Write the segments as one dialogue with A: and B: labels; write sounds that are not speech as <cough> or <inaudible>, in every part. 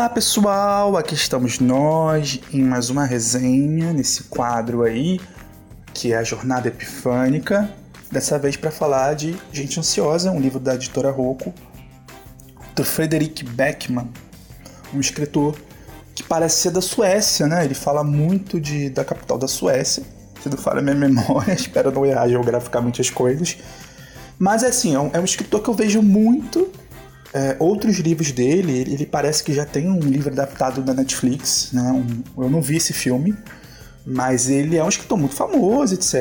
A: Olá pessoal, aqui estamos nós em mais uma resenha nesse quadro aí, que é a Jornada Epifânica. Dessa vez para falar de Gente Ansiosa, um livro da editora Rocco, do Frederick Beckman, um escritor que parece ser da Suécia, né? Ele fala muito de, da capital da Suécia, se não falha minha <laughs> memória, espero não errar geograficamente as coisas. Mas é assim, é um, é um escritor que eu vejo muito é, outros livros dele, ele, parece que já tem um livro adaptado da Netflix, né? Um, eu não vi esse filme, mas ele é um escritor muito famoso, etc.,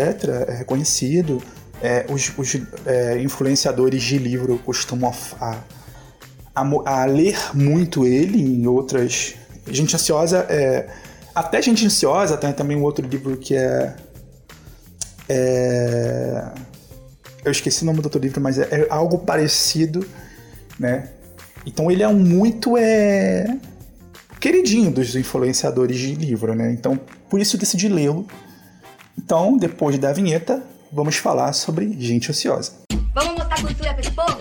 A: é reconhecido. É, os, os é, influenciadores de livro costumam a, a, a, ler muito ele em outras. Gente Ansiosa é. Até Gente Ansiosa tem também um outro livro que é. é eu esqueci o nome do outro livro, mas é, é algo parecido né? Então ele é um muito é, queridinho dos influenciadores de livro, né? Então por isso decidi lê-lo. Então, depois da vinheta, vamos falar sobre gente ociosa. Vamos mostrar cultura para esse povo?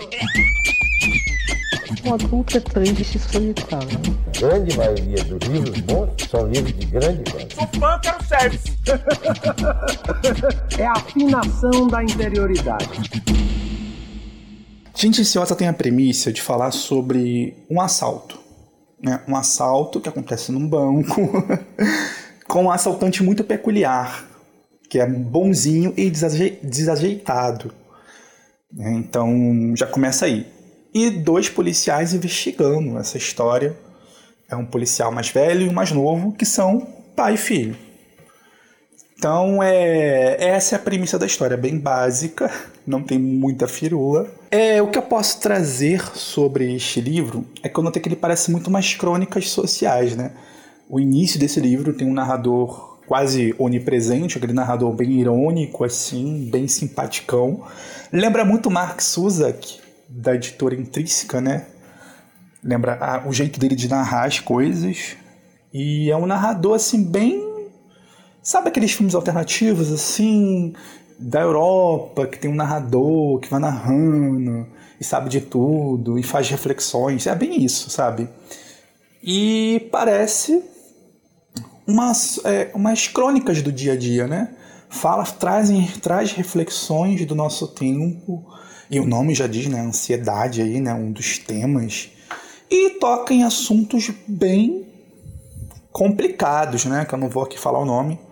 B: Um adulto é triste e solitário.
C: A grande maioria dos livros bons são livros de grande qualidade.
D: Sou fã, quero service. <laughs>
E: é a afinação da interioridade.
A: Gente Ansiosa tem a premissa de falar sobre um assalto. Né? Um assalto que acontece num banco <laughs> com um assaltante muito peculiar, que é bonzinho e desajeitado. Né? Então já começa aí. E dois policiais investigando essa história. É um policial mais velho e um mais novo, que são pai e filho. Então, é, essa é a premissa da história, bem básica, não tem muita firula. É, o que eu posso trazer sobre este livro é que eu notei que ele parece muito mais crônicas sociais, né? O início desse livro tem um narrador quase onipresente, aquele narrador bem irônico, assim, bem simpaticão. Lembra muito Mark Suzak, da editora Intrínseca, né? Lembra ah, o jeito dele de narrar as coisas. E é um narrador, assim, bem Sabe aqueles filmes alternativos assim da Europa que tem um narrador que vai narrando e sabe de tudo e faz reflexões? É bem isso, sabe? E parece umas, é, umas crônicas do dia a dia, né? Fala, trazem, traz reflexões do nosso tempo, e o nome já diz, né? Ansiedade aí, né? Um dos temas. E toca em assuntos bem complicados, né? Que eu não vou aqui falar o nome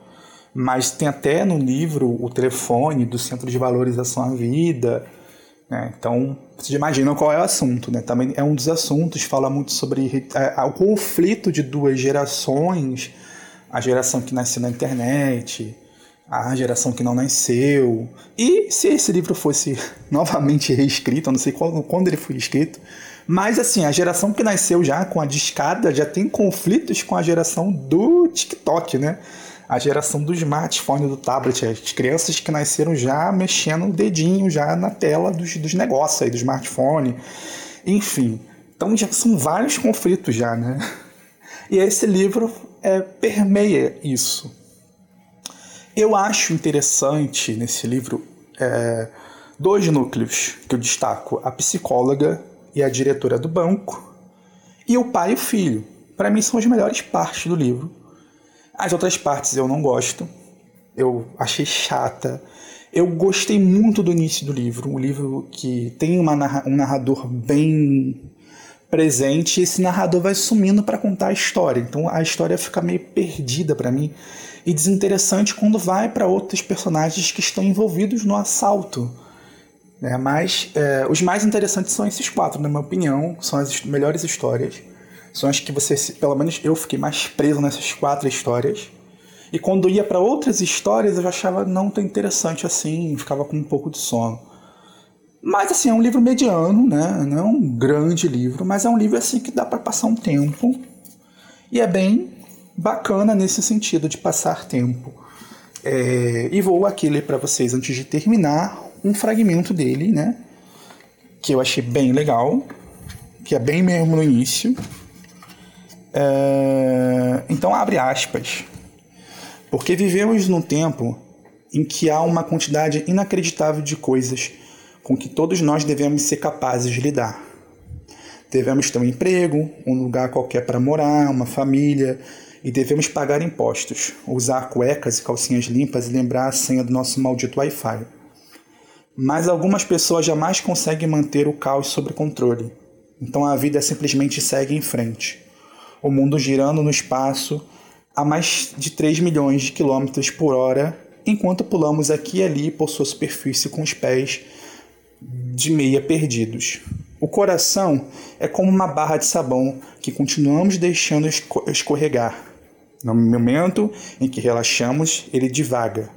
A: mas tem até no livro o telefone do Centro de Valorização à Vida. Né? Então, vocês imaginam qual é o assunto. Né? Também é um dos assuntos, fala muito sobre é, o conflito de duas gerações, a geração que nasceu na internet, a geração que não nasceu. E se esse livro fosse <laughs> novamente reescrito, eu não sei qual, quando ele foi escrito, mas assim, a geração que nasceu já com a discada já tem conflitos com a geração do TikTok, né? A geração do smartphone, do tablet, as crianças que nasceram já mexendo o dedinho já na tela dos, dos negócios aí, do smartphone, enfim. Então já são vários conflitos já, né? E esse livro é, permeia isso. Eu acho interessante nesse livro é, dois núcleos que eu destaco: a psicóloga e a diretora do banco, e o pai e o filho. Para mim são as melhores partes do livro as outras partes eu não gosto. Eu achei chata. Eu gostei muito do início do livro. Um livro que tem uma, um narrador bem presente e esse narrador vai sumindo para contar a história. Então a história fica meio perdida para mim e desinteressante quando vai para outros personagens que estão envolvidos no assalto. É, mas é, os mais interessantes são esses quatro, na minha opinião, são as melhores histórias. São as que você, pelo menos eu fiquei mais preso nessas quatro histórias. E quando ia para outras histórias eu já achava não tão interessante assim, ficava com um pouco de sono. Mas assim, é um livro mediano, né? Não é um grande livro, mas é um livro assim que dá para passar um tempo. E é bem bacana nesse sentido de passar tempo. É, e vou aqui ler para vocês antes de terminar um fragmento dele, né? Que eu achei bem legal, que é bem mesmo no início. É, então, abre aspas. Porque vivemos num tempo em que há uma quantidade inacreditável de coisas com que todos nós devemos ser capazes de lidar. Devemos ter um emprego, um lugar qualquer para morar, uma família, e devemos pagar impostos, usar cuecas e calcinhas limpas e lembrar a senha do nosso maldito Wi-Fi. Mas algumas pessoas jamais conseguem manter o caos sob controle. Então a vida simplesmente segue em frente. O mundo girando no espaço a mais de 3 milhões de quilômetros por hora, enquanto pulamos aqui e ali por sua superfície com os pés de meia perdidos. O coração é como uma barra de sabão que continuamos deixando escorregar. No momento em que relaxamos, ele divaga,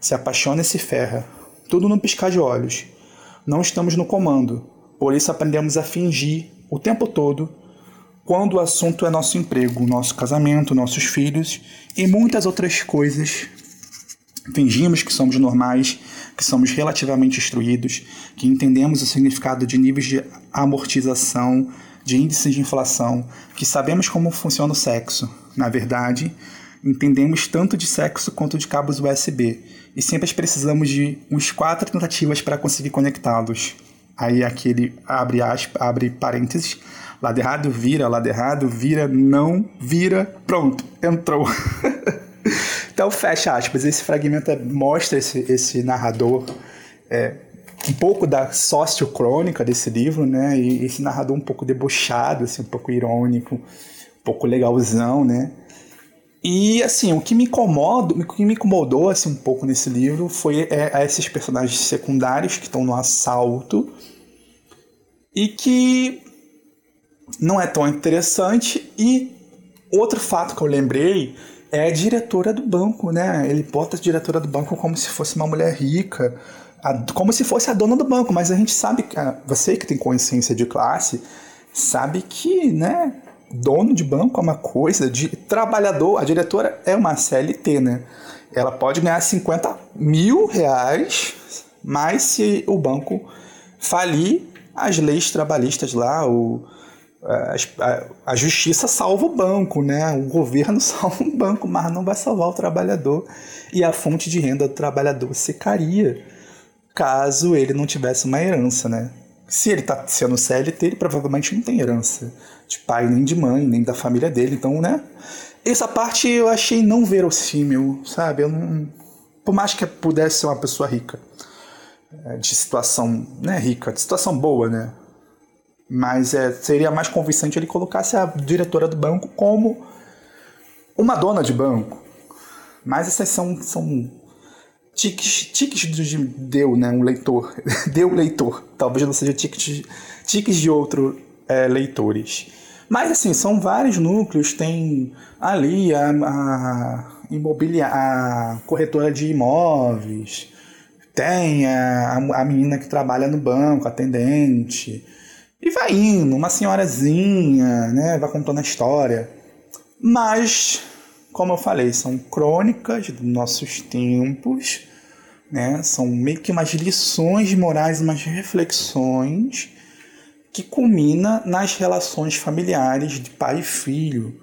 A: se apaixona e se ferra. Tudo num piscar de olhos. Não estamos no comando, por isso aprendemos a fingir o tempo todo quando o assunto é nosso emprego, nosso casamento, nossos filhos e muitas outras coisas. Fingimos que somos normais, que somos relativamente instruídos, que entendemos o significado de níveis de amortização, de índices de inflação, que sabemos como funciona o sexo. Na verdade, entendemos tanto de sexo quanto de cabos USB e sempre precisamos de uns quatro tentativas para conseguir conectá-los. Aí aquele abre aspas, abre parênteses, lado errado vira, lado errado vira, não vira, pronto, entrou. <laughs> então fecha aspas. Esse fragmento é, mostra esse, esse narrador é, um pouco da sociocrônica desse livro, né? E esse narrador um pouco debochado, assim, um pouco irônico, um pouco legalzão, né? E assim, o que me incomoda, o que me incomodou assim um pouco nesse livro foi é, esses personagens secundários que estão no assalto e que não é tão interessante e outro fato que eu lembrei é a diretora do banco, né? Ele bota a diretora do banco como se fosse uma mulher rica, a, como se fosse a dona do banco, mas a gente sabe você que tem consciência de classe sabe que, né? Dono de banco é uma coisa, de trabalhador, a diretora é uma CLT, né? Ela pode ganhar 50 mil reais, mas se o banco falir, as leis trabalhistas lá, o, a, a, a justiça salva o banco, né? O governo <laughs> salva o banco, mas não vai salvar o trabalhador. E a fonte de renda do trabalhador secaria caso ele não tivesse uma herança, né? Se ele está sendo CLT, ele provavelmente não tem herança de pai nem de mãe, nem da família dele. Então, né? Essa parte eu achei não verossímil, sabe? Eu não, por mais que pudesse ser uma pessoa rica, é, de situação, né, rica, de situação boa, né? Mas é, seria mais convincente ele colocasse a diretora do banco como uma dona de banco. Mas essas são, são tiques, tiques de deu, né? Um leitor. <laughs> deu leitor. Talvez não seja tiques, tiques de outro é, leitores. Mas assim, são vários núcleos, tem ali a, a, a corretora de imóveis, tem a, a menina que trabalha no banco, atendente, e vai indo, uma senhorazinha, né, vai contando a história. Mas, como eu falei, são crônicas dos nossos tempos, né, são meio que umas lições morais, umas reflexões que culmina nas relações familiares de pai e filho,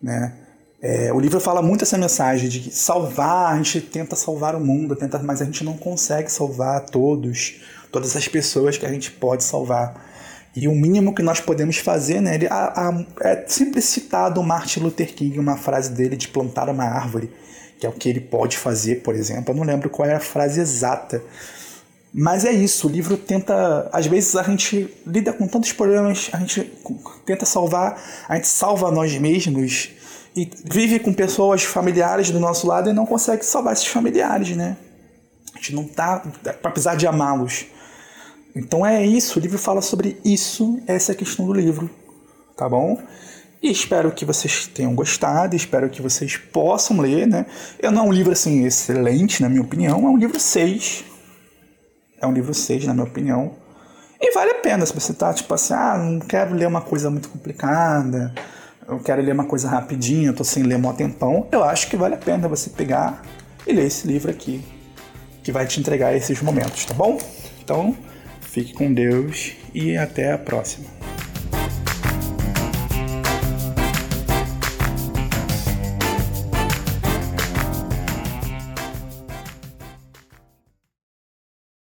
A: né? É, o livro fala muito essa mensagem de salvar, a gente tenta salvar o mundo, tenta, mas a gente não consegue salvar todos, todas as pessoas que a gente pode salvar. E o mínimo que nós podemos fazer, né? Ele, a, a, é sempre citado Martin Luther King, uma frase dele de plantar uma árvore, que é o que ele pode fazer, por exemplo. Eu não lembro qual é a frase exata, mas é isso, o livro tenta. Às vezes a gente lida com tantos problemas, a gente tenta salvar, a gente salva nós mesmos e vive com pessoas familiares do nosso lado e não consegue salvar esses familiares, né? A gente não tá. Apesar de amá-los. Então é isso, o livro fala sobre isso, essa é a questão do livro, tá bom? E espero que vocês tenham gostado, espero que vocês possam ler, né? Eu não é um livro assim excelente, na minha opinião, é um livro 6, é um livro 6, na minha opinião. E vale a pena se você tá tipo assim, ah, não quero ler uma coisa muito complicada, eu quero ler uma coisa rapidinha, eu tô sem ler um tempão. Eu acho que vale a pena você pegar e ler esse livro aqui, que vai te entregar esses momentos, tá bom? Então, fique com Deus e até a próxima.